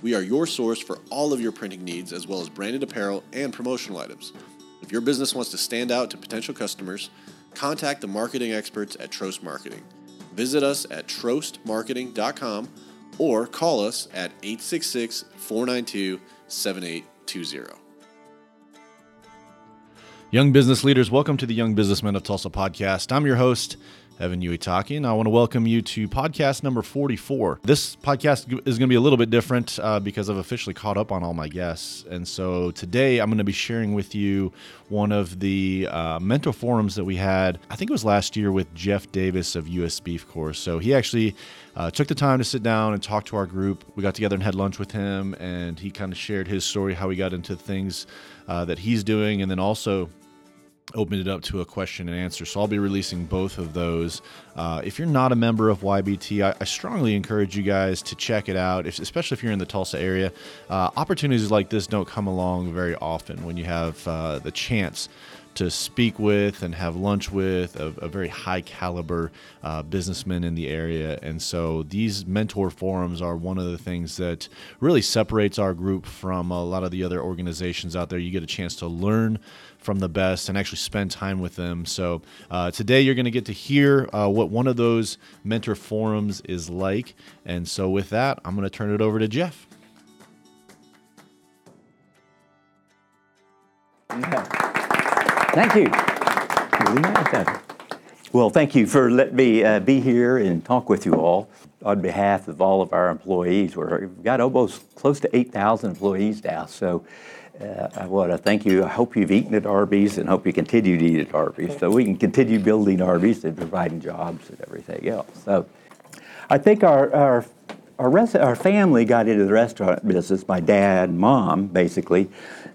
We are your source for all of your printing needs, as well as branded apparel and promotional items. If your business wants to stand out to potential customers, contact the marketing experts at Trost Marketing. Visit us at trostmarketing.com or call us at 866 492 7820. Young business leaders, welcome to the Young Businessmen of Tulsa podcast. I'm your host, Evan Uitaki, and I want to welcome you to podcast number 44. This podcast is going to be a little bit different uh, because I've officially caught up on all my guests. And so today I'm going to be sharing with you one of the uh, mentor forums that we had, I think it was last year with Jeff Davis of US Beef Corp. So he actually uh, took the time to sit down and talk to our group. We got together and had lunch with him, and he kind of shared his story, how he got into things uh, that he's doing, and then also opened it up to a question and answer. So I'll be releasing both of those. Uh, if you're not a member of YBT, I, I, strongly encourage you guys to check it out, if, especially if you're in the Tulsa area. Uh, opportunities like this don't come along very often when you have uh, the chance to speak with and have lunch with a, a very high caliber uh, businessman in the area. And so these mentor forums are one of the things that really separates our group from a lot of the other organizations out there. You get a chance to learn from the best and actually spend time with them. So uh, today you're going to get to hear uh, what one of those mentor forums is like. And so with that, I'm going to turn it over to Jeff. Thank you. Well, thank you for letting me uh, be here and talk with you all on behalf of all of our employees. We've got almost close to 8,000 employees now, so I want to thank you. I hope you've eaten at Arby's and hope you continue to eat at Arby's so we can continue building Arby's and providing jobs and everything else. So I think our, our our, rest, our family got into the restaurant business, my dad and mom, basically,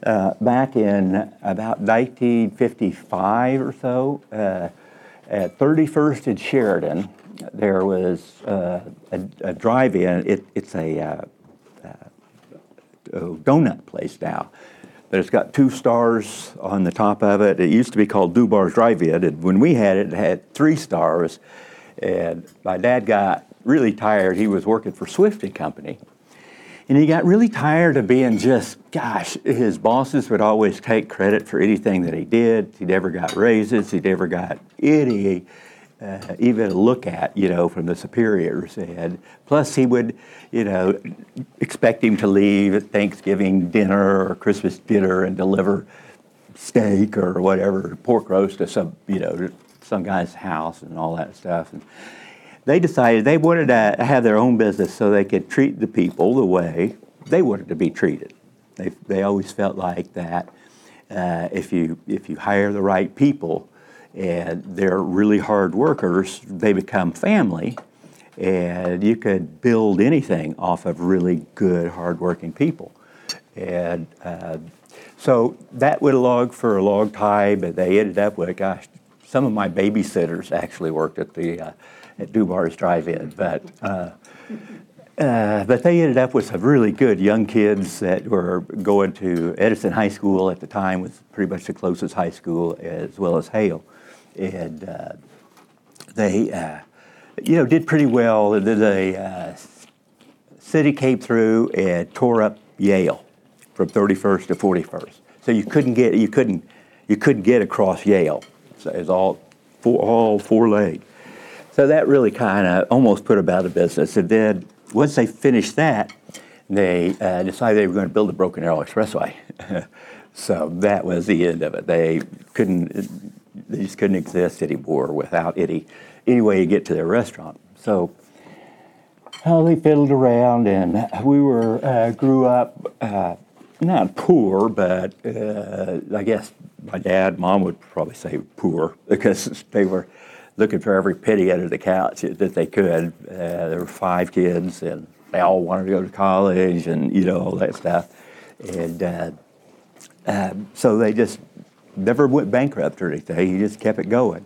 uh, back in about 1955 or so. Uh, at 31st and Sheridan, there was uh, a, a drive-in. It, it's a, uh, uh, a donut place now but it's got two stars on the top of it. It used to be called Dubar's Drive-In, and when we had it, it had three stars. And my dad got really tired. He was working for Swift and Company. And he got really tired of being just, gosh, his bosses would always take credit for anything that he did. He never got raises. He never got any, uh, even look at, you know, from the superiors. And plus, he would, you know, expect him to leave at Thanksgiving dinner or Christmas dinner and deliver steak or whatever, pork roast to some, you know, some guy's house and all that stuff. And, they decided they wanted to have their own business so they could treat the people the way they wanted to be treated. They, they always felt like that uh, if, you, if you hire the right people and they're really hard workers, they become family. And you could build anything off of really good, hardworking people. And uh, so that went along for a long time, and they ended up with, gosh, some of my babysitters actually worked at the uh, at Dubar's Drive-In, but. Uh, uh, but they ended up with some really good young kids that were going to Edison High School at the time, was pretty much the closest high school, as well as Hale, and uh, they, uh, you know, did pretty well. Then the uh, city came through and tore up Yale from 31st to 41st, so you couldn't get you couldn't you couldn't get across Yale. So it's all four, all four leg. So that really kind of almost put about out of business. And then once they finished that, they uh, decided they were going to build the Broken Arrow Expressway. so that was the end of it. They couldn't, they just couldn't exist anymore without any, any way to get to their restaurant. So well, they fiddled around, and we were uh, grew up uh, not poor, but uh, I guess my dad, mom would probably say poor because they were looking for every penny under the couch that they could. Uh, there were five kids, and they all wanted to go to college, and you know all that stuff. And uh, uh, so they just never went bankrupt or anything. He just kept it going.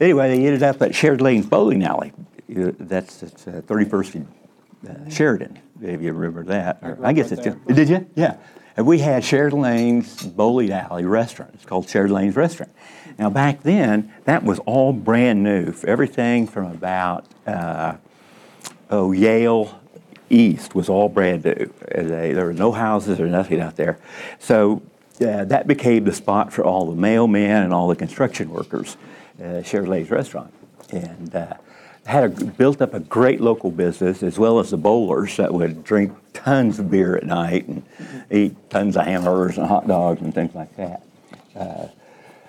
Anyway, they ended up at Shared Lanes Bowling Alley. You- That's uh, 31st and uh, Sheridan, if you remember that. Or- I guess it's still, did you? Yeah. And we had Shared Lanes Bowling Alley Restaurant. It's called Shared Lanes Restaurant. Now back then, that was all brand new. Everything from about uh, oh Yale East was all brand new. Uh, they- there were no houses or nothing out there, so uh, that became the spot for all the mailmen and all the construction workers. Uh, Shared Restaurant, and uh, had a, built up a great local business as well as the bowlers that would drink tons of beer at night and eat tons of hamburgers and hot dogs and things like that. Uh,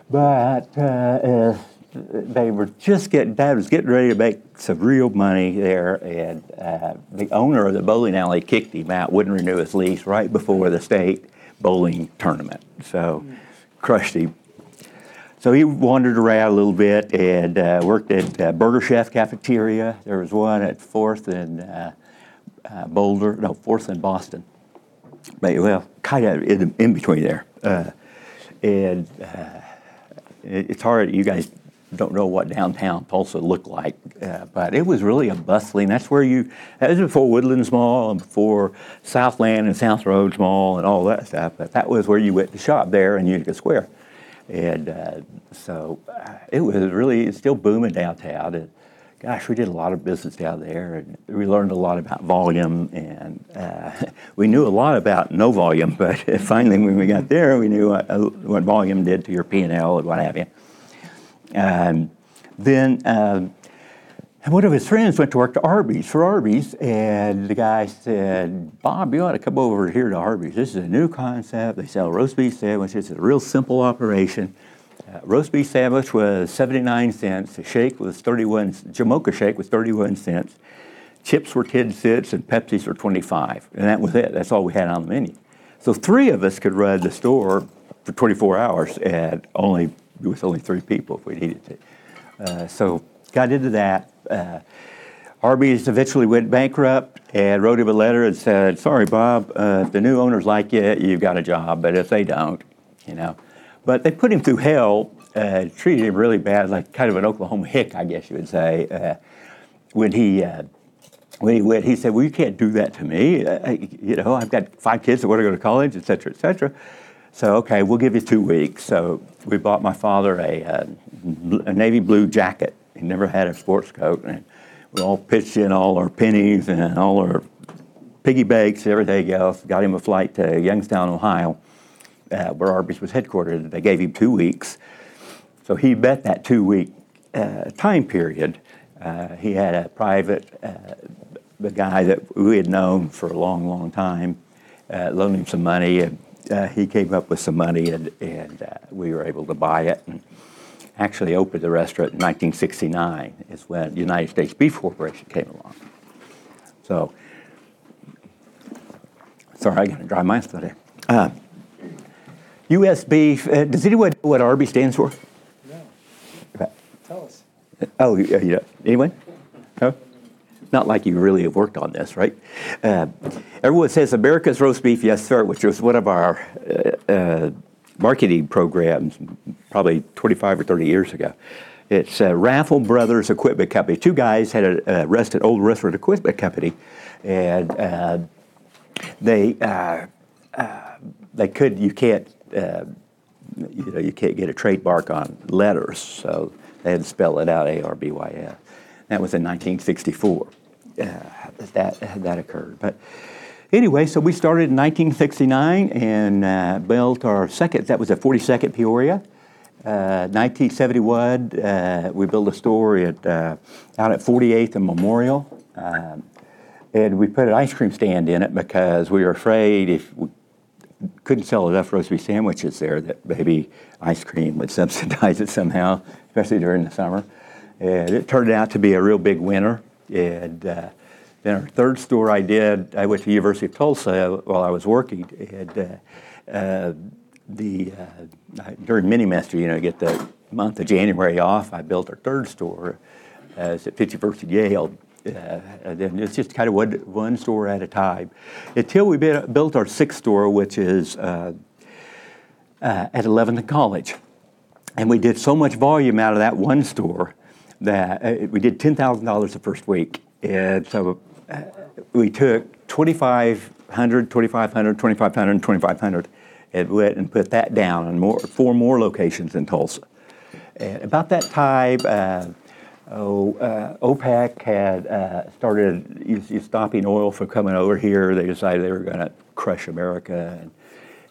but uh, uh, they were just getting, Dad was getting ready to make some real money there, and uh, the owner of the bowling alley kicked him out, wouldn't renew his lease right before the state bowling tournament. So, crushed him. So he wandered around a little bit and uh, worked at uh, Burger Chef Cafeteria. There was one at Fourth and uh, uh, Boulder, no, Fourth and Boston. But, well, kind of in, in between there. Uh, and uh, it- it's hard, you guys don't know what downtown Tulsa looked like, uh, but it was really a bustling, that's where you, that was before Woodlands Mall and before Southland and Southroads Mall and all that stuff, but that was where you went to shop there in Utica Square. And uh, so uh, it was really, still booming downtown. And gosh, we did a lot of business down there, and we learned a lot about volume, and uh, we knew a lot about no volume. But finally, when we got there, we knew what, uh, what volume did to your P and L and what have you. Um, then um, one of his friends went to work to Arby's for Arby's, and the guy said, "Bob, you ought to come over here to Arby's. This is a new concept. They sell roast beef sandwiches. It's a real simple operation." Uh, roast beef sandwich was 79 cents. A shake was 31. Jamocha shake was 31 cents. Chips were 10 cents and Pepsis were 25. And that was it. That's all we had on the menu. So three of us could run the store for 24 hours at only with only three people if we needed to. Uh, so got into that. Uh, Arby's eventually went bankrupt and wrote him a letter and said, "Sorry, Bob, uh, if the new owners like you, you've got a job. But if they don't, you know." But they put him through hell, uh, treated him really bad, like kind of an Oklahoma hick, I guess you would say. Uh, when he uh, when he went, he said, "Well, you can't do that to me. Uh, you know, I've got five kids that want to go to college, et cetera, et cetera." So, okay, we'll give you two weeks. So we bought my father a, uh, a navy blue jacket. He never had a sports coat, and we all pitched in all our pennies and all our piggy banks, everything else. Got him a flight to Youngstown, Ohio, uh, where Arby's was headquartered. They gave him two weeks. So he bet that two week uh, time period. Uh, he had a private, uh, the guy that we had known for a long, long time, uh, loaned him some money. And uh, he came up with some money, and, and uh, we were able to buy it. And actually opened the restaurant in 1969, is when United States Beef Corporation came along. So, sorry, I got to dry my study. Uh, U.S. Beef, uh, does anyone know what Arby stands for? No, tell us. Oh, yeah, yeah. Anyone? No? Not like you really have worked on this, right? Uh, everyone says America's roast beef, yes, sir, which was one of our uh, uh, marketing programs probably 25 or 30 years ago. It's uh, Raffel Brothers Equipment Company. Two guys had a, a restaurant, old restaurant equipment company, and uh, they uh, they could you can't you know you can't get a trademark on letters, so they had to spell it out A R B Y S. That was in 1964. Uh, that that occurred, but. Anyway, so we started in 1969 and uh, built our second, that was at 42nd Peoria. Uh, 1971, uh, we built a store at, uh, out at 48th and Memorial. Um, and we put an ice cream stand in it because we were afraid if we couldn't sell enough roast beef sandwiches there that maybe ice cream would subsidize it somehow, especially during the summer. And it turned out to be a real big winner. And uh, then our third store I did, I went to the University of Tulsa while I was working. And uh, uh, the, uh, during mini-mester, you know, you get the month of January off. I built our third store. Uh, at 51st and Yale. Uh, and then it's just kind of one, one store at a time until we built our sixth store, which is uh, uh, at 11th and College. And we did so much volume out of that one store that uh, we did $10,000 the first week. And so uh, we took 2,500, 2,500, 2,500, 2,500 and went and put that down on more, four more locations in Tulsa. And about that time, uh, oh, uh, OPEC had uh, started you, you stopping oil from coming over here. They decided they were going to crush America and,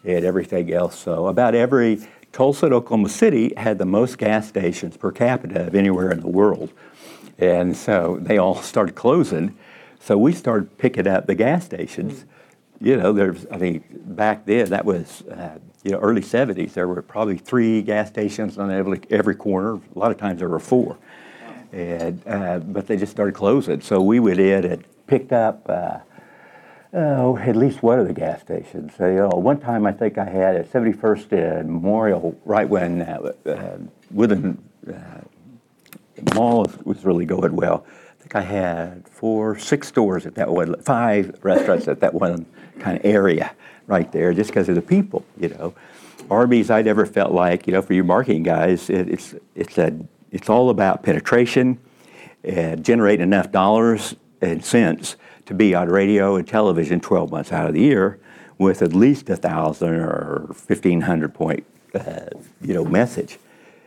and everything else. So about every Tulsa and Oklahoma City had the most gas stations per capita of anywhere in the world. And so they all started closing. So we started picking up the gas stations. You know, there's, I mean, back then, that was, uh, you know, early 70s, there were probably three gas stations on every, every corner. A lot of times there were four. And, uh, but they just started closing. So we went in and picked up, uh, oh, at least one of the gas stations. So, you know, one time I think I had at 71st and Memorial, right when uh, uh, uh, Mall was really going well. I think I had four, six stores at that one, five restaurants at that one kind of area right there, just because of the people, you know. Arby's, I never felt like, you know, for you marketing guys, it, it's it's a it's all about penetration and generating enough dollars and cents to be on radio and television 12 months out of the year with at least a thousand or 1500 point, uh, you know, message.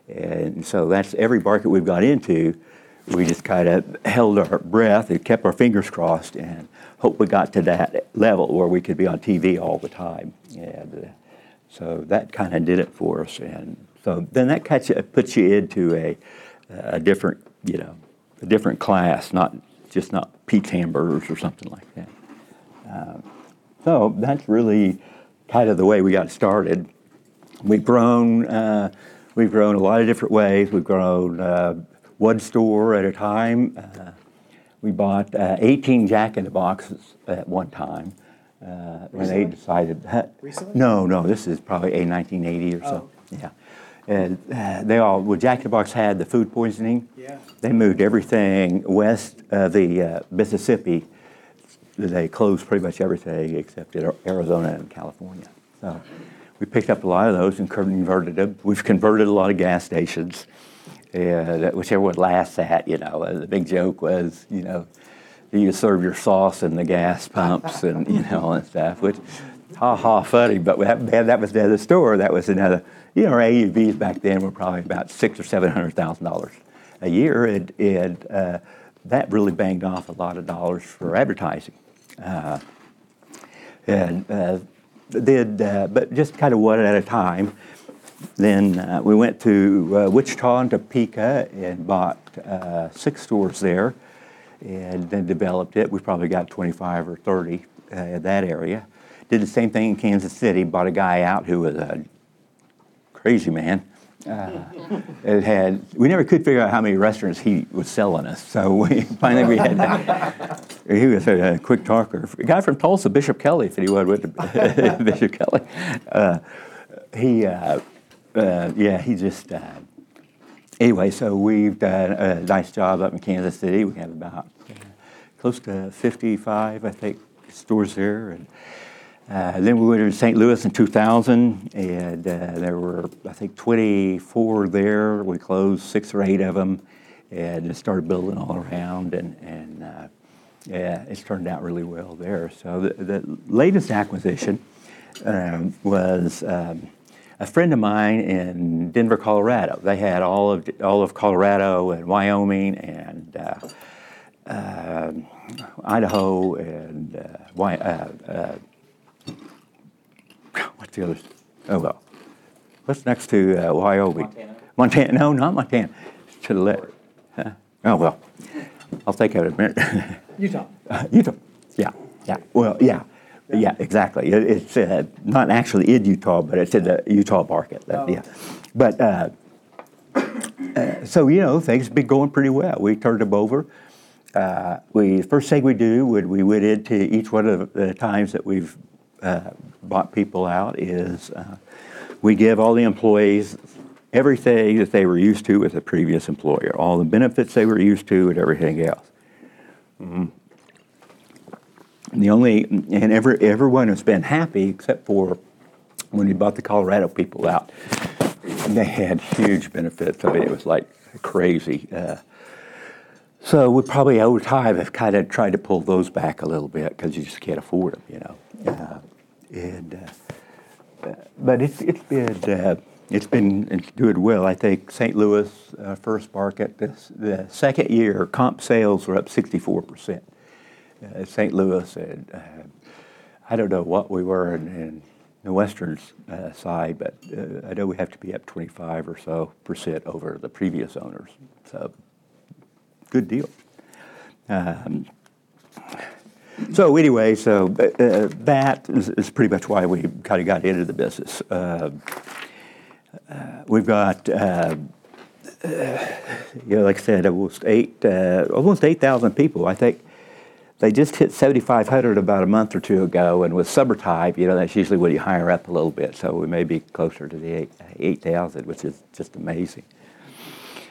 And so that's every market we've got into. We just kind of held our breath and kept our fingers crossed and hope we got to that level where we could be on TV all the time. And uh, so that kind of did it for us. And so then that cuts you, puts you into a, a different, you know, a different class, not just not Pete's Hamburgers or something like that. Uh, so that's really kind of the way we got started. We've grown. Uh, we've grown a lot of different ways. We've grown uh, one store at a time. Uh, we bought uh, 18 Jack in the Boxes at one time uh, when they decided. that. Recently? No, no. This is probably a 1980 or so. Yeah. And uh, they all, well, Jack in the Box had the food poisoning. Yeah. They moved everything west of the uh, Mississippi. They closed pretty much everything except in Arizona and California. So we picked up a lot of those and converted them. We've converted a lot of gas stations, and uh, which everyone laughs at. You know, the big joke was, you know, you serve your sauce in the gas pumps and you know and stuff, which ha ha funny. But that, that was the other store. That was another. You know, our AUVs back then were probably about six or seven hundred thousand dollars a year, and, uh, that really banged off a lot of dollars for advertising. Uh, and uh, did, uh, but just kind of one at a time. Then uh, we went to uh, Wichita and Topeka and bought six stores there, and then developed it. We probably got 25 or 30 uh, in that area. Did the same thing in Kansas City. Bought a guy out who was a crazy man. Uh, it had we never could figure out how many restaurants he was selling us. So we finally we had he was a, quick talker. A guy from Tulsa, Bishop Kelley, if anyone would Bishop Kelley. Uh, he uh, uh, yeah he just uh, anyway. So we've done a nice job up in Kansas City. We have about close to 55, I think, stores there and. Uh, then we went to St. Louis in 2000, and uh, there were, I think, 24 there. We closed six or eight of them, and just started building all around, and, and uh, yeah, it's turned out really well there. So the, the latest acquisition um, was um, a friend of mine in Denver, Colorado. They had all of all of Colorado and Wyoming and. Uh, um, Idaho and the other? Oh well, what's next to uh, Wyoming? Montana? Montana? No, not Montana. To the left. Huh? Oh well, I'll think of it a minute. Utah. Uh, Utah. Yeah, yeah. Well, yeah, yeah. Exactly. It, it's uh, not actually in Utah, but it's in the Utah market. That- Oh. Yeah, but. Uh, uh, so you know things have been going pretty well. We turned them over. Uh, we first thing we do when we went into each one of the times that we've uh, bought people out is uh, we give all the employees everything that they were used to with the previous employer, all the benefits they were used to, and everything else. The only, and every, everyone has been happy except for when we bought the Colorado people out. They had huge benefits. I mean, it was like crazy. Uh, so we probably over time have kind of tried to pull those back a little bit because you just can't afford them, you know. Uh, and uh, but it's it's been uh, it's been it's doing well. I think St. Louis uh, first market this, the second year comp sales were up 64 percent. Uh, St. Louis and uh, I don't know what we were in, in the western uh, side, but uh, I know we have to be up 25 or so percent over the previous owners. So good deal. Um, so anyway, so uh, uh, that is, is pretty much why we kind of got into the business. Uh, uh we've got, uh, uh, you know, like I said, almost eight, almost eight thousand people. I think they just hit 7,500 about a month or two ago, and with summertime, you know, that's usually when you hire up a little bit. So we may be closer to the 8,000, which is just amazing.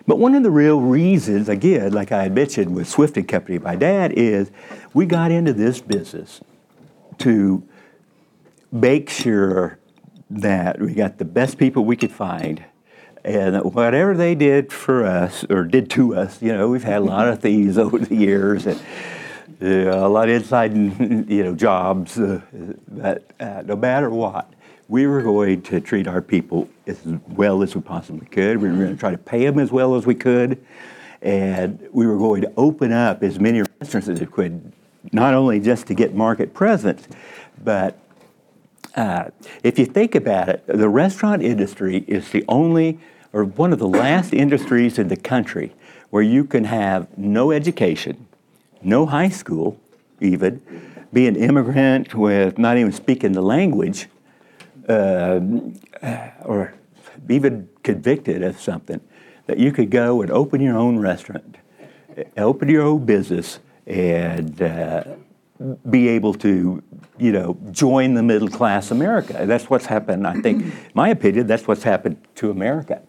But one of the real reasons, again, like I had mentioned with Swift and Company, my dad, is we got into this business to make sure that we got the best people we could find and whatever they did for us or did to us, you know, we've had a lot of thieves over the years and a lot of inside, you know, jobs. Uh, but uh, no matter what, we were going to treat our people as well as we possibly could. We were going to try to pay them as well as we could, and we were going to open up as many restaurants as we could, not only just to get market presence, but uh, if you think about it, the restaurant industry is the only or one of the last industries in the country where you can have no education no high school, even, be an immigrant with not even speaking the language, or even convicted of something, that you could go and open your own restaurant, open your own business, and uh, be able to, you know, join the middle class America. That's what's happened. I think, my opinion, that's what's happened to America,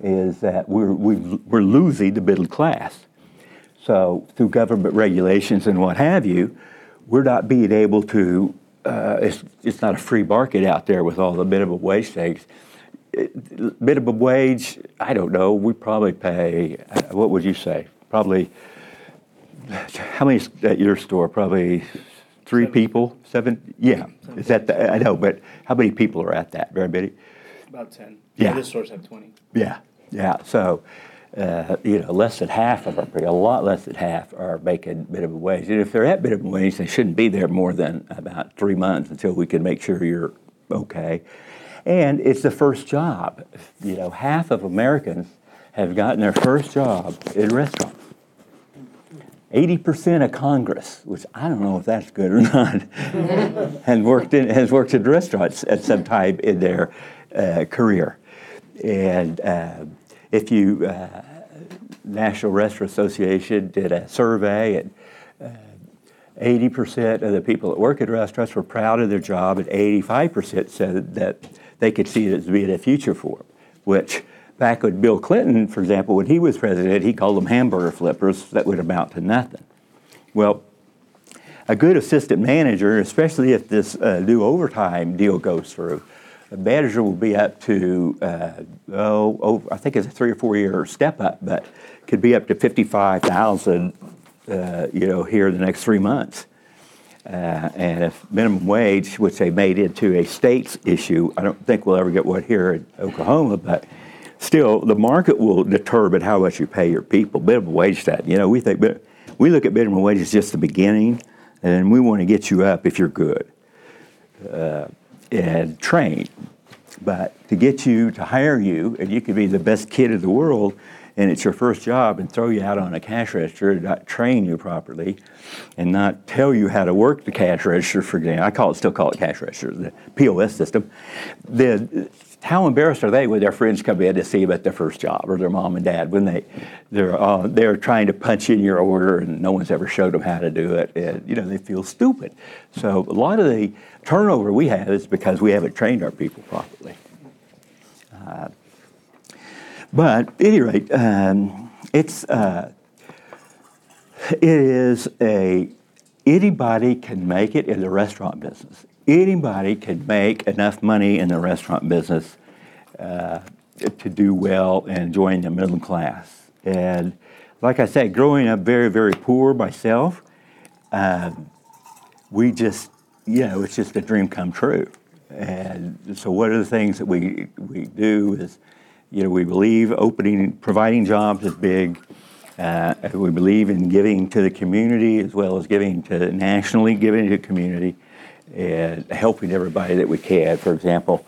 is that we're we are losing the middle class. So through government regulations and what have you, we're not being able to. Uh, it's, it's not a free market out there with all the minimum wage things. It, minimum wage, I don't know. We probably pay. Uh, what would you say? Probably. How many at your store? Probably three Seven. people. Seven. Yeah. Seven. Is that? The, I know, but how many people are at that? Very many. About ten. Yeah. Other stores have twenty. Yeah. Yeah. So uh, you know, less than half of our a lot less than half are making minimum wage. And if they're at minimum wage, they shouldn't be there more than about three months until we can make sure you're okay. And it's the first job. You know, half of Americans have gotten their first job in restaurants. 80% of Congress, which I don't know if that's good or not, has worked in has worked in restaurants at some time in their uh, career. And uh, if you, uh, National Restaurant Association did a survey, and uh, 80% of the people that work at restaurants were proud of their job, and 85% said that they could see it as being a future for them, which back with Bill Clinton, for example, when he was president, he called them hamburger flippers that would amount to nothing. Well, a good assistant manager, especially if this uh, new overtime deal goes through, manager will be up to, uh, oh, oh, I think it's a three or four year step up, but could be up to 55,000, uh, you know, here in the next three months. Uh, and if minimum wage, which they made into a state's issue, I don't think we'll ever get one here in Oklahoma, but still, the market will determine how much you pay your people. Minimum wage that, you know, we think, we look at minimum wage as just the beginning, and we want to get you up if you're good. And train. But to get you, to hire you, and you could be the best kid in the world, and it's your first job, and throw you out on a cash register, and not train you properly, and not tell you how to work the cash register, for example, I call it, still call it cash register, the POS system, then how embarrassed are they when their friends come in to see them at their first job or their mom and dad when they they're uh, they're trying to punch in your order and no one's ever showed them how to do it? And you know they feel stupid. So a lot of the turnover we have is because we haven't trained our people properly. Uh, but at any rate um, it's uh, It is a anybody can make it in the restaurant business. Anybody can make enough money in the restaurant business uh, to do well and join the middle class. And like I said, growing up very, very poor myself, um, we just, you know, it's just a dream come true. And so, one of the things that we we do is, you know, we believe opening, providing jobs is big. Uh, we believe in giving to the community as well as giving to nationally, giving to the community, and helping everybody that we can. For example,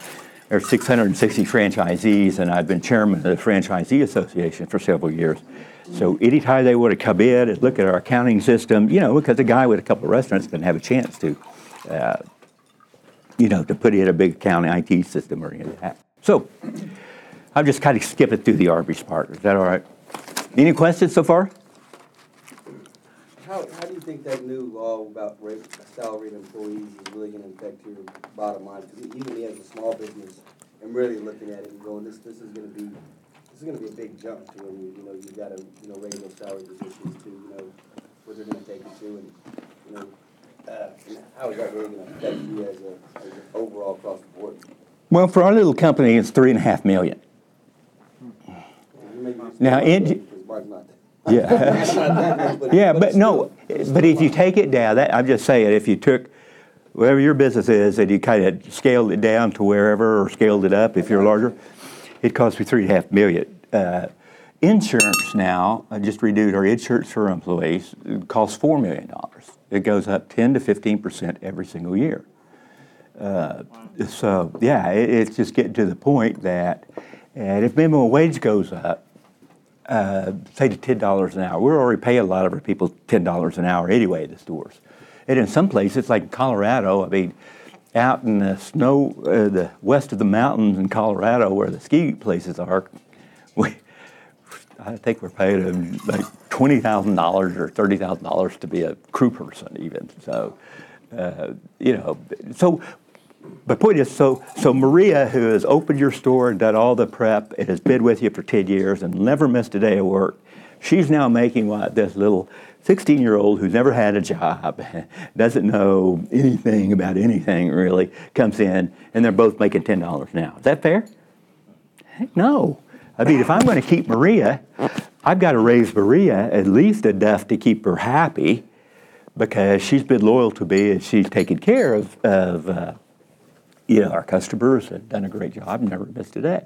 there are 660 franchisees, and I've been chairman of the Franchisee Association for several years. So anytime they want to come in and look at our accounting system, you know, because a guy with a couple of restaurants didn't have a chance to, uh, you know, to put in a big accounting IT system or anything like that. So I'm just kind of skipping through the Arby's part. Is that all right? Any questions so far? How, how do you think that new law about rate, salaried employees is really gonna affect your bottom line? Because even me as a small business, I'm really looking at it and going, this, this is gonna be, this is gonna be a big jump to when you, you know, you gotta, you know, raise those salary positions to, you know, where they're gonna take it to and, you know, uh, and how is that really gonna affect you as a, as a overall across the board? Well, for our little company, it's three and a half million. Now, in- Because not. Yeah. Yeah, but no, but if you take it down, that, I'm just saying, if you took whatever your business is and you kind of scaled it down to wherever or scaled it up if you're larger, it costs me three and a half million. Uh, insurance now, I just renewed our insurance for employees, it costs four million dollars. It goes up 10 to 15 percent every single year. Uh, so yeah, it, it's just getting to the point that, and if minimum wage goes up, uh, say to ten dollars an hour. We're already paying a lot of our people ten dollars an hour anyway at the stores, and in some places like Colorado, I mean, out in the snow, uh, the west of the mountains in Colorado, where the ski places are, we, I think we're paying them like twenty thousand dollars or thirty thousand dollars to be a crew person, even. So, uh, you know, so but point is, so so Maria, who has opened your store and done all the prep and has been with you for ten years and never missed a day of work, she's now making what this little sixteen-year-old who's never had a job, doesn't know anything about anything really, comes in and they're both making ten dollars hour. Is that fair? Heck no. I mean, if I'm going to keep Maria, I've got to raise Maria at least enough to keep her happy because she's been loyal to me and she's taken care of, of uh, know, our customers and done a great job, never missed a day.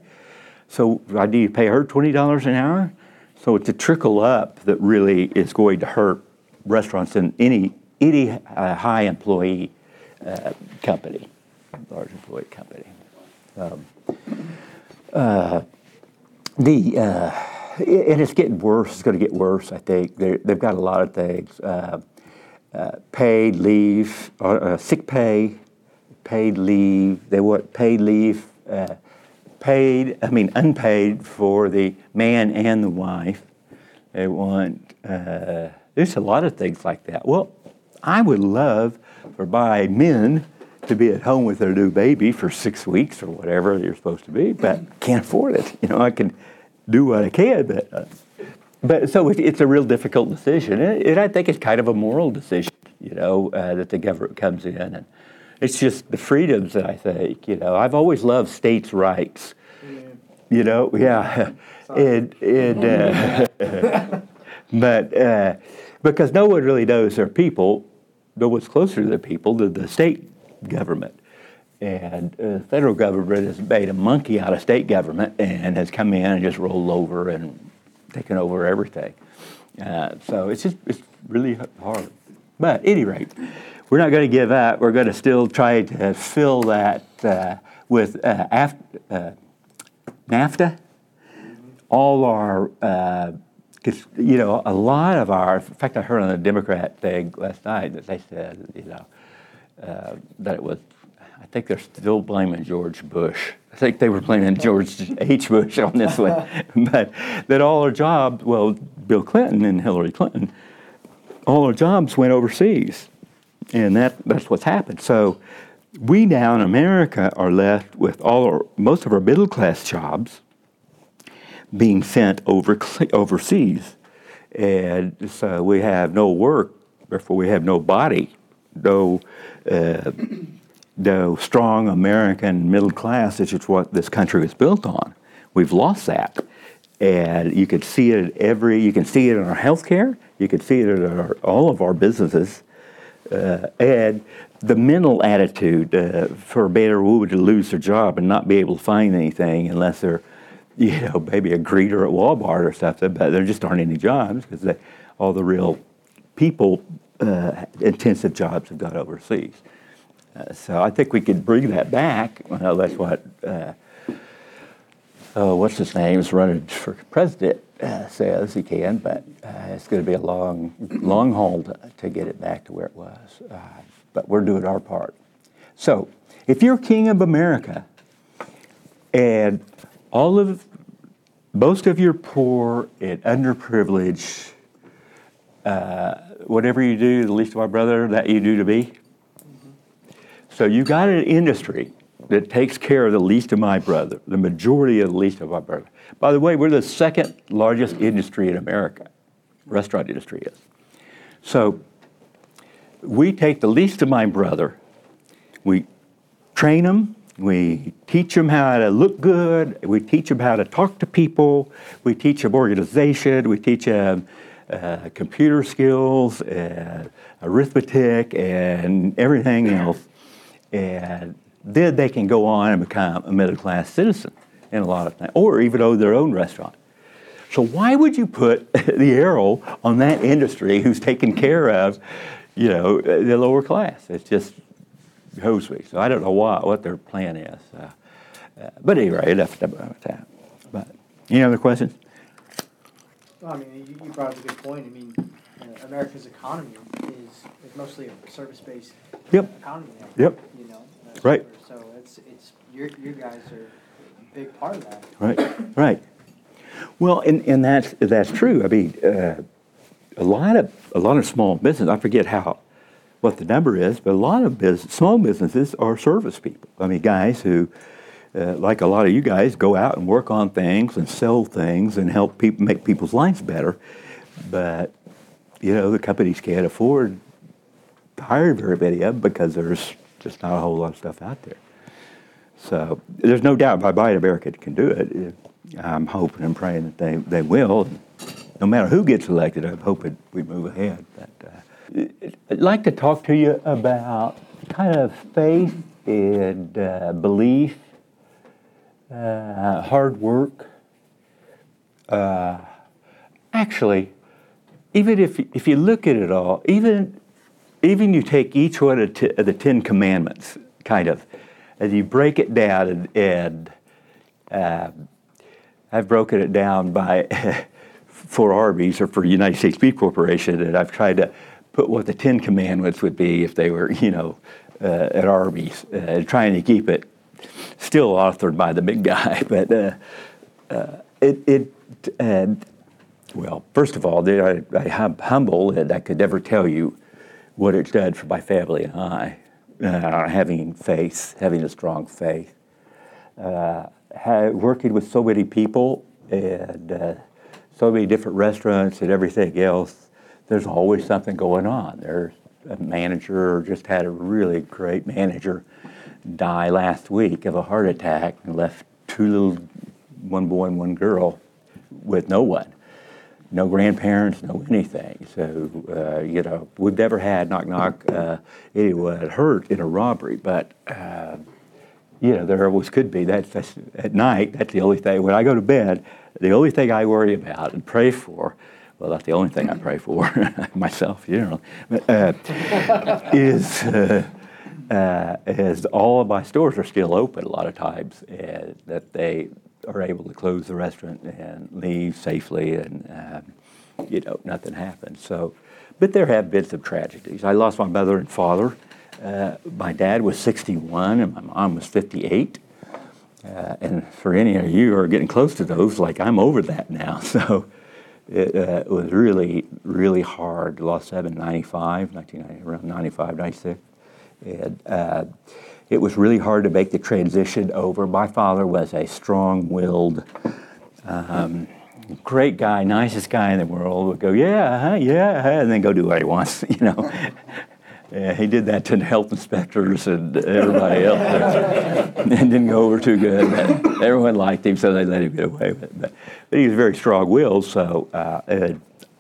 So I need to pay her twenty dollars an hour. So it's a trickle up that really is going to hurt restaurants and any any uh, high employee uh, company, large employee company. Um, uh, the uh, and it's getting worse. It's going to get worse. I think they they've got a lot of things. Uh, uh, paid leave, sick pay, paid leave. They want paid leave, uh, paid, I mean, unpaid for the man and the wife. They want, uh, there's a lot of things like that. Well, I would love for my men to be at home with their new baby for six weeks or whatever they're supposed to be, but can't afford it. You know, I can do what I can, but. Uh, but so it, it's a real difficult decision, and, and I think it's kind of a moral decision, you know, uh, that the government comes in, and it's just the freedoms that I think, you know, I've always loved states' rights, you know, yeah, and and uh, but uh, because no one really knows their people, no one's closer to their people than the state government. And uh, the federal government has made a monkey out of state government and has come in and just rolled over and taken over everything. Uh, so it's just it's really hard. But at any rate, we're not going to give up. We're going to still try to fill that uh, with uh, af- uh, NAFTA. All our, uh, you know, a lot of our. In fact, I heard on the Democrat thing last night that they said, you know, uh, that it was. I think they're still blaming George Bush. I think they were blaming George H. Bush on this one, but that all our jobs, well, Bill Clinton and Hillary Clinton, all our jobs went overseas, and that that's what's happened. So we now in America are left with all our most of our middle class jobs being sent over overseas, And so we have no work, therefore we have no body, no, uh, no strong American middle class, which is what this country was built on. We've lost that. And you can see it every, you can see it in our healthcare, you can see it in our, all of our businesses. Uh, and the mental attitude uh, for a better woman to lose their job and not be able to find anything unless they're, you know, maybe a greeter at Walmart or something, but there just aren't any jobs because all the real people uh, intensive jobs have gone overseas. So I think we could bring that back. Well, that's what, uh, oh, what's his name, is running for president uh, says he can, but uh, it's going to be a long, long haul to, to, get it back to where it was. Uh, but we're doing our part. So, if you're king of America and all of most of your poor and underprivileged, uh, whatever you do, the least of my brother, that you do to me. So you got an industry that takes care of the least of my brother, the majority of the least of my brother. By the way, we're the second largest industry in America. Restaurant industry is. So we take the least of my brother, we train them, we teach them how to look good, we teach them how to talk to people, we teach them organization, we teach them uh, computer skills, and arithmetic, and everything else. And then they can go on and become a middle class citizen in a lot of things, or even own their own restaurant. So why would you put the arrow on that industry who's taking care of you know, the lower class. It's just hose me. So I don't know why, what their plan is. Uh, uh, but anyway, enough about that. But any other questions? Well, I mean, you, you brought up a good point. I mean, uh, America's economy is, is mostly a service-based yep. economy. Now, yep. You. Right. So it's it's your you guys are a big part of that. Right. Right. Well, and, and that's that's true. I mean, uh, a lot of a lot of small business. I forget how what the number is, but a lot of business, small businesses are service people. I mean, guys who, uh, like a lot of you guys, go out and work on things and sell things and help people make people's lives better. But you know, the companies can't afford to hire very many of them because there's just not a whole lot of stuff out there. So there's no doubt by Buy America can do it. I'm hoping and praying that they, they will no matter who gets elected, I'm hoping we move ahead. But, uh, I'd like to talk to you about kind of faith and uh, belief, uh, hard work. Uh, actually, even if, if you look at it all, even, even you take each one of, the Ten Commandments, kind of, and you break it down, and, and uh, I've broken it down by for Arby's or for United States Beef Corporation, and I've tried to put what the Ten Commandments would be if they were, you know, uh, at Arby's, uh, trying to keep it still authored by the big guy. But uh, uh it, it well, first of all, I, I, am humble and I could never tell you what it's done for my family and I, uh, having faith, having a strong faith, uh, working with so many people and so many different restaurants and everything else, there's always something going on. There's a manager just had a really great manager die last week of a heart attack and left two little, one boy and one girl with no one, no grandparents, no anything. So, uh, you know, we've never had knock knock uh, anyone hurt in a robbery, but. Uh, you know, there always could be. That's, that's at night. That's the only thing. When I go to bed, the only thing I worry about and pray for, well, that's the only thing I pray for myself, you know, uh, is, uh, uh, is all of my stores are still open a lot of times, and that they are able to close the restaurant and leave safely, and um, you know, nothing happens. So, but there have been some tragedies. I lost my mother and father. Uh, my dad was 61 and my mom was 58. Uh, and for any of you who are getting close to those, like I'm over that now. So it, uh, was really, really hard. Lost seven, 95, 1990, around 95, 96. And uh, it was really hard to make the transition over. My father was a strong willed, um, great guy, nicest guy in the world, would go, yeah, uh-huh, yeah, uh-huh," and then go do what he wants, you know. Yeah, he did that to the health inspectors and everybody else. and didn't go over too good. Everyone liked him, so they let him get away with it. But, but he was very strong-willed, so uh, uh,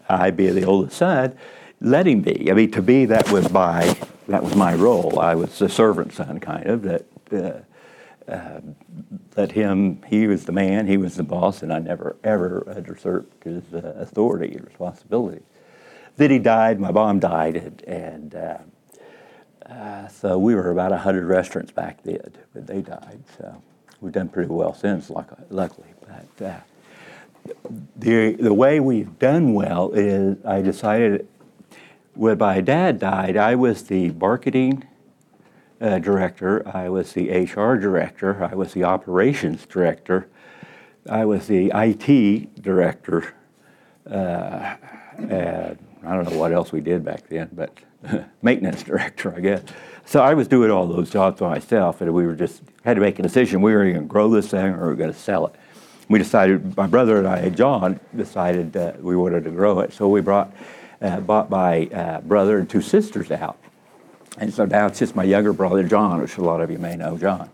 I, being the oldest son, let him be. I mean, to me, that was my that was my role. I was the servant son, kind of that. Uh, uh, let him. He was the man. He was the boss, and I never ever usurped his uh, authority and responsibility. Then he died. My mom died, and, and uh, uh, so we were about 100 restaurants back then, but they died. So we've done pretty well since, luckily. But uh, the, the way we've done well is I decided when my dad died, I was the marketing uh, director, I was the HR director, I was the operations director, I was the IT director, uh, and I don't know what else we did back then, but maintenance director, I guess. So I was doing all those jobs by myself, and we were just had to make a decision: we were going to grow this thing or we were going to sell it. We decided. My brother and I, John, decided that we wanted to grow it, so we brought uh, bought my uh, brother and two sisters out, and so now it's just my younger brother John, which a lot of you may know John.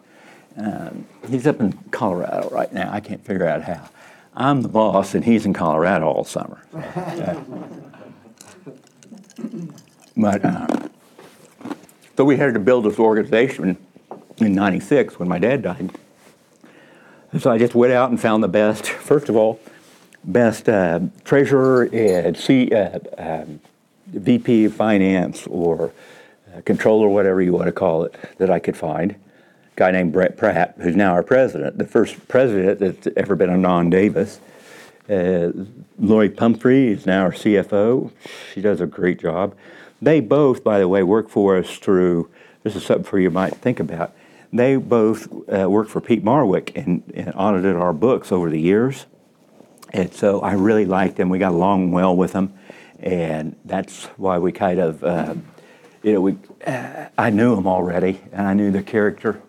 Um, he's up in Colorado right now. I can't figure out how. I'm the boss, and he's in Colorado all summer. Uh, but so we had to build this organization in '96 when my dad died. And so I just went out and found the best. First of all, best uh, treasurer and C, uh, um, VP of finance or uh, controller, whatever you want to call it, that I could find. A guy named Brett Pratt, who's now our president, the first president that's ever been a non-Davis. Uh, Lori Pumphrey is now our CFO. She does a great job. They both, by the way, work for us through, this is something for you might think about. They both uh, worked for Peat Marwick and, and, audited our books over the years. And so I really liked them. We got along well with them. And that's why we kind of, uh, you know, we, uh, I knew them already and I knew their character.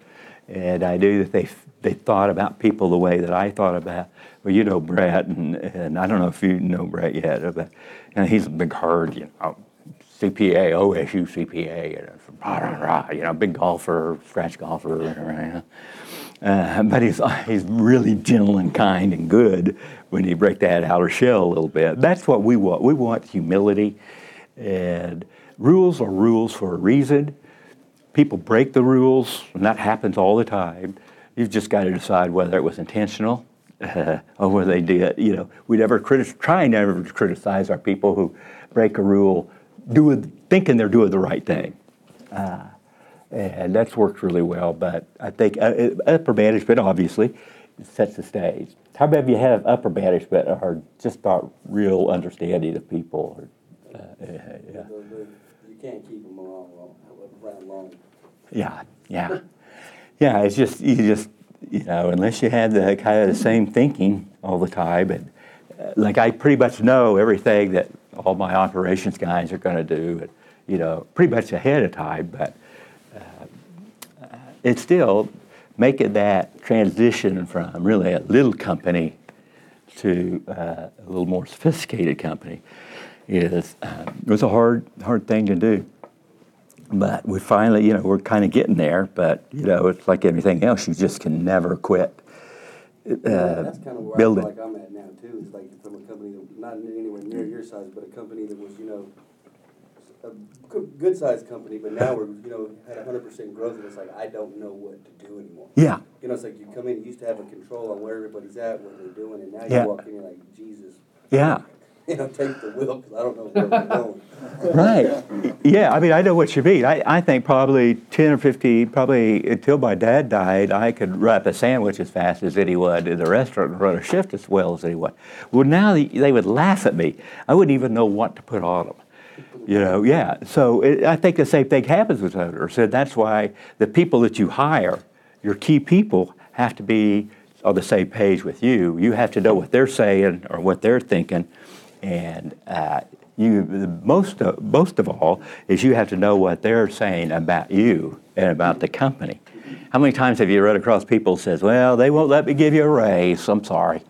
And I knew that they, they thought about people the way that I thought about. Well, you know Brett, and, and I don't know if you know Brett yet, but and he's a big hard, you know, CPA, OSU CPA, you know, rah, rah, rah, you know, big golfer, scratch golfer? Uh, but he's, he's really gentle and kind and good when you break that outer shell a little bit. That's what we want. We want humility. And rules are rules for a reason. People break the rules, and that happens all the time. You've just got to decide whether it was intentional uh, or whether they did. You know, we never criti- try never to criticize our people who break a rule doing, thinking they're doing the right thing. Uh, and that's worked really well. But I think uh, upper management obviously sets the stage. How about of you have upper management or just not real understanding of people? Or, uh, yeah. You can't keep them around long. Yeah, yeah, yeah. It's just you just you know unless you have the kind of the same thinking all the time and uh, like I pretty much know everything that all my operations guys are going to do, it, you know, pretty much ahead of time. But uh, it's still making that transition from really a little company to uh, a little more sophisticated company is uh, it was a hard hard thing to do. But we finally, you know, we're kind of getting there. But you know, it's like anything else; you just can never quit. Uh, that's kind of where building. I feel like I'm at now too. It's like from a company that, not anywhere near your size, but a company that was you know a good sized company, but now we're you know had 100 percent growth, and it's like I don't know what to do anymore. Yeah. You know, it's like you come in, you used to have a control on where everybody's at, what they're doing, and now you walk in, you're like Jesus. Yeah. You know, take the wheel because I don't know where we're going. right. Yeah, I mean, I know what you mean. I, I think probably 10 or 15, probably until my dad died, I could wrap a sandwich as fast as any would in the restaurant and run a shift as well as anyone. Well, now they, they would laugh at me. I wouldn't even know what to put on them. You know, yeah. So it, I think the same thing happens with owners. And that's why the people that you hire, your key people, have to be on the same page with you. You have to know what they're saying or what they're thinking. And uh, you, most, of, most of all, is you have to know what they're saying about you and about the company. How many times have you run across people who says, well, they won't let me give you a raise, I'm sorry.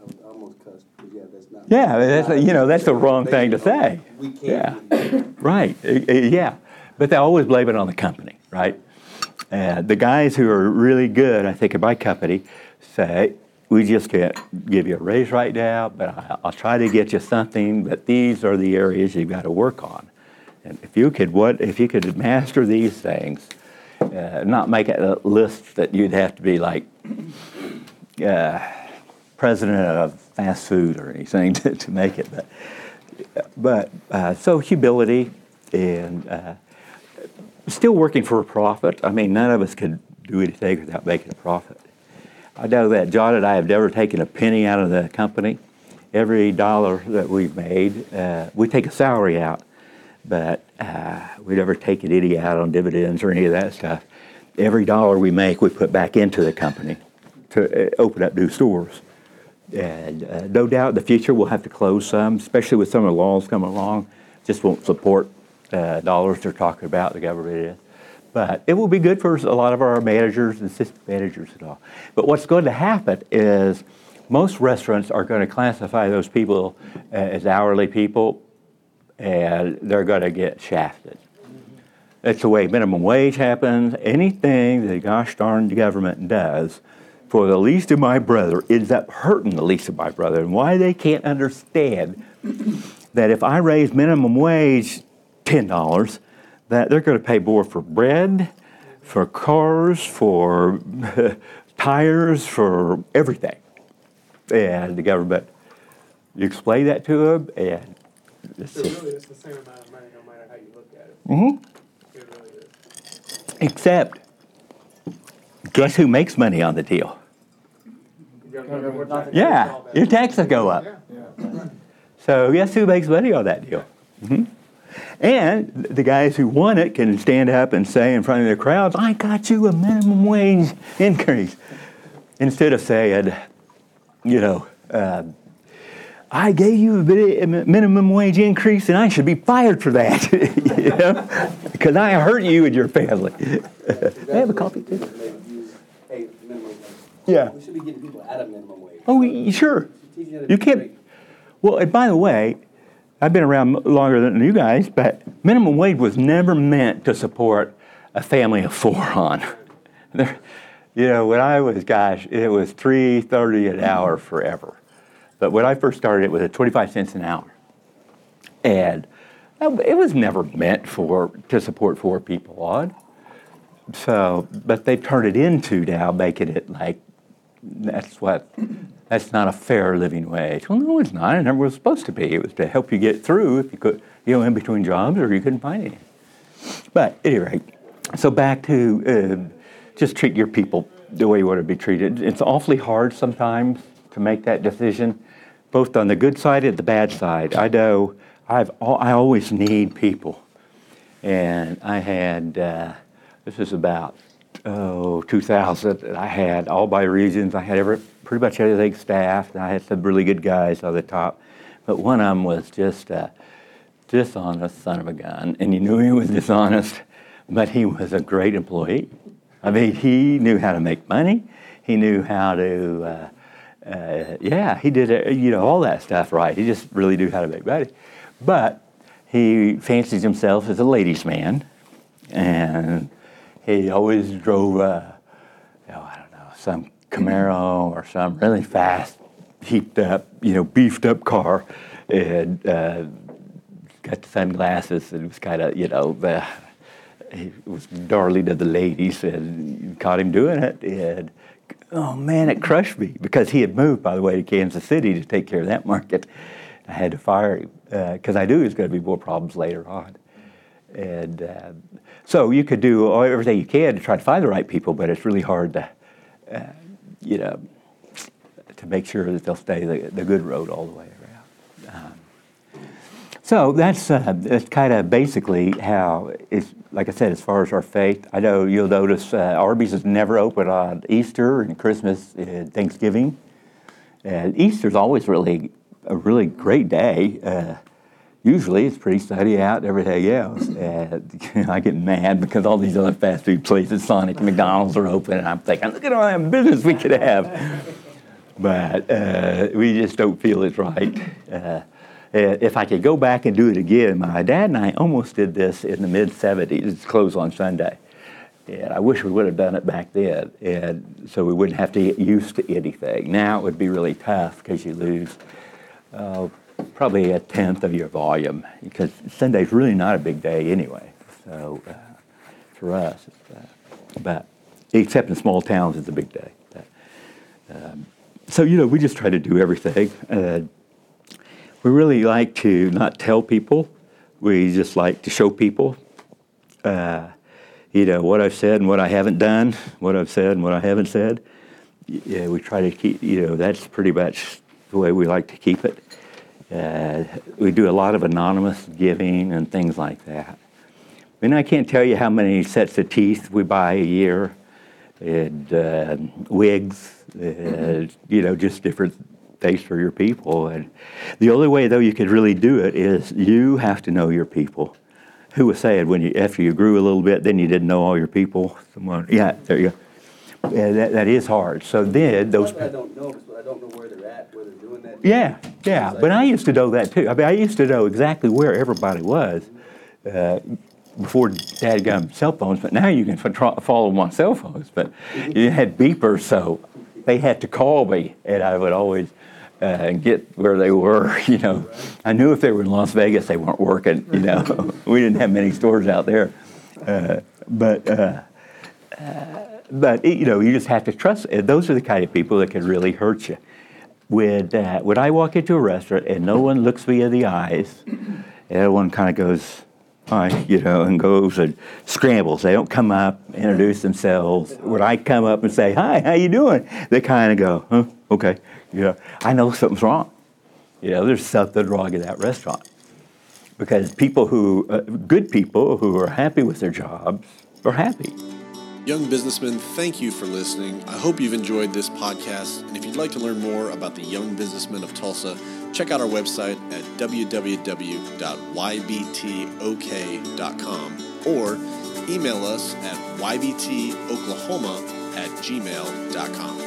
I Yeah, that's, you know, that's the wrong thing to say. We can't. Yeah. Right, uh, uh, yeah. But they always blame it on the company, right? Uh, the guys who are really good, I think, at my company say, we just can't give you a raise right now, but I, I'll try to get you something, but these are the areas you've got to work on. And if you could, what, if you could master these things, uh, not make a list that you'd have to be like, uh, president of fast food or anything to, to make it. But, but uh, so humility and uh, still working for a profit. I mean, none of us could do anything without making a profit. I know that John and I have never taken a penny out of the company. Every dollar that we've made, uh, we take a salary out, but uh, we never taken any out on dividends or any of that stuff. Every dollar we make, we put back into the company to uh, open up new stores. And uh, no doubt in the future we'll have to close some, especially with some of the laws coming along. Just won't support uh, dollars they're talking about, the government is. But it will be good for a lot of our managers and assistant managers and all. But what's going to happen is most restaurants are going to classify those people uh, as hourly people and they're going to get shafted. That's the way minimum wage happens. Anything the gosh darn government does for the least of my brother ends up hurting the least of my brother. And why they can't understand that if I raise minimum wage $10, that they're going to pay more for bread, for cars, for tires, for everything. And the government, you explain that to them, and it's It just, really is the same amount of money, no matter how you look at it. Mm-hmm. It really is. except, guess who makes money on the deal? Yeah, your taxes go up. So guess who makes money on that deal? hmm And the guys who won it can stand up and say in front of the crowds, "I got you a minimum wage increase," instead of saying, you know, uh, "I gave you a minimum wage increase and I should be fired for that," you know, because I hurt you and your family. They have a copy, too? Maybe use, hey, minimum wage. Yeah. We should be getting people out of minimum wage. Oh, y- sure. Teaching them to You be can't. great. Well, and by the way, I've been around m- longer than you guys, but minimum wage was never meant to support a family of four on. There, you know, when I was, gosh, it was three thirty an hour forever. But when I first started, it was at twenty-five cents an hour, and that- it was never meant for to support four people on. So, but they've turned it into now making it like that's what that's not a fair living wage. Well, no, it's not. It never was supposed to be. It was to help you get through if you could, you know, in between jobs or you couldn't find any. But at any rate, so back to uh, just treat your people the way you want to be treated. It's awfully hard sometimes to make that decision, both on the good side and the bad side. I know I've al- I always need people, and I had uh, this is about oh 2000. And I had all by regions. I had every pretty much everything staffed. And I had some really good guys on the top, but one of them was just a dishonest son of a gun, and you knew he was dishonest, but he was a great employee. I mean, he knew how to make money. He knew how to. Uh, uh, yeah, he did uh, you know all that stuff right. He just really knew how to make money, but he fancies himself as a ladies' man, and he always drove a, oh, I don't know, some Camaro or some really fast, heaped up, you know, beefed up car, and uh, got the sunglasses. And was kind of, you know, the, he was darling to the ladies, and caught him doing it, and oh man, it crushed me because he had moved, by the way, to Kansas City to take care of that market. I had to fire him because I knew there was going to be more problems later on. And uh, so you could do everything you can to try to find the right people, but it's really hard to, uh, you know, to make sure that they'll stay the, the good road all the way around. Um, so that's uh, that's kind of basically how it's like I said as far as our faith. I know you'll notice uh, Arby's is never open on Easter and Christmas and Thanksgiving. And Easter's always really a really great day. Uh, usually it's pretty sunny out everything else. And I get mad because all these other fast food places, Sonic and McDonald's, are open, and I'm thinking, look at all that business we could have. but uh, we just don't feel it's right. Uh, if I could go back and do it again, my dad and I almost did this in the mid 70s, It's closed on Sunday. And I wish we would have done it back then, and so we wouldn't have to get used to anything. Now it would be really tough because you lose uh, probably a tenth of your volume because Sunday's really not a big day anyway. So uh, for us, uh, but except in small towns, it's a big day. Um, so you know, we just try to do everything. Uh, we really like to not tell people. We just like to show people. Uh, you know what I've said and what I haven't done, what I've said and what I haven't said. Yeah, we try to keep. You know, that's pretty much the way we like to keep it. Uh, we do a lot of anonymous giving and things like that. And I can't tell you how many sets of teeth we buy a year, and uh, wigs, uh, you know, just different things for your people. And the only way, though, you could really do it is you have to know your people. Who was saying when you after you grew a little bit, then you didn't know all your people? Someone, yeah, there you go. Yeah, that, that is hard. So then those. I don't know, but I don't know where they're at, doing that. Yeah, yeah. But I used to know that too. I mean, I used to know exactly where everybody was uh, before Dad got cell phones. But now you can follow them on cell phones. But you had beepers, so they had to call me, and I would always uh, get where they were. You know, I knew if they were in Las Vegas, they weren't working. You know, we didn't have many stores out there, uh, but. Uh, but you know, you just have to trust. Those are the kind of people that can really hurt you. When uh, when I walk into a restaurant and no one looks me in the eyes, everyone kind of goes, "Hi," you know, and goes and scrambles. They don't come up, introduce themselves. When I come up and say, "Hi, how you doing?" They kind of go, "Huh, okay." Know, I know something's wrong. You know, there's something wrong in that restaurant because people who, uh, good people who are happy with their jobs, are happy. Young businessmen, thank you for listening. I hope you've enjoyed this podcast. And if you'd like to learn more about the young businessmen of Tulsa, check out our website at www.ybtok.com or email us at ybtoklahoma at gmail.com.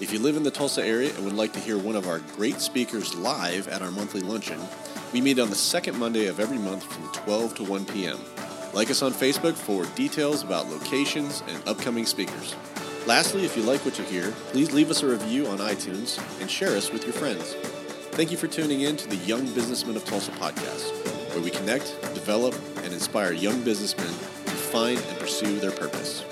If you live in the Tulsa area and would like to hear one of our great speakers live at our monthly luncheon, we meet on the second Monday of every month from 12 to 1 p.m. Like us on Facebook for details about locations and upcoming speakers. Lastly, if you like what you hear, please leave us a review on iTunes and share us with your friends. Thank you for tuning in to the Young Businessmen of Tulsa podcast, where we connect, develop, and inspire young businessmen to find and pursue their purpose.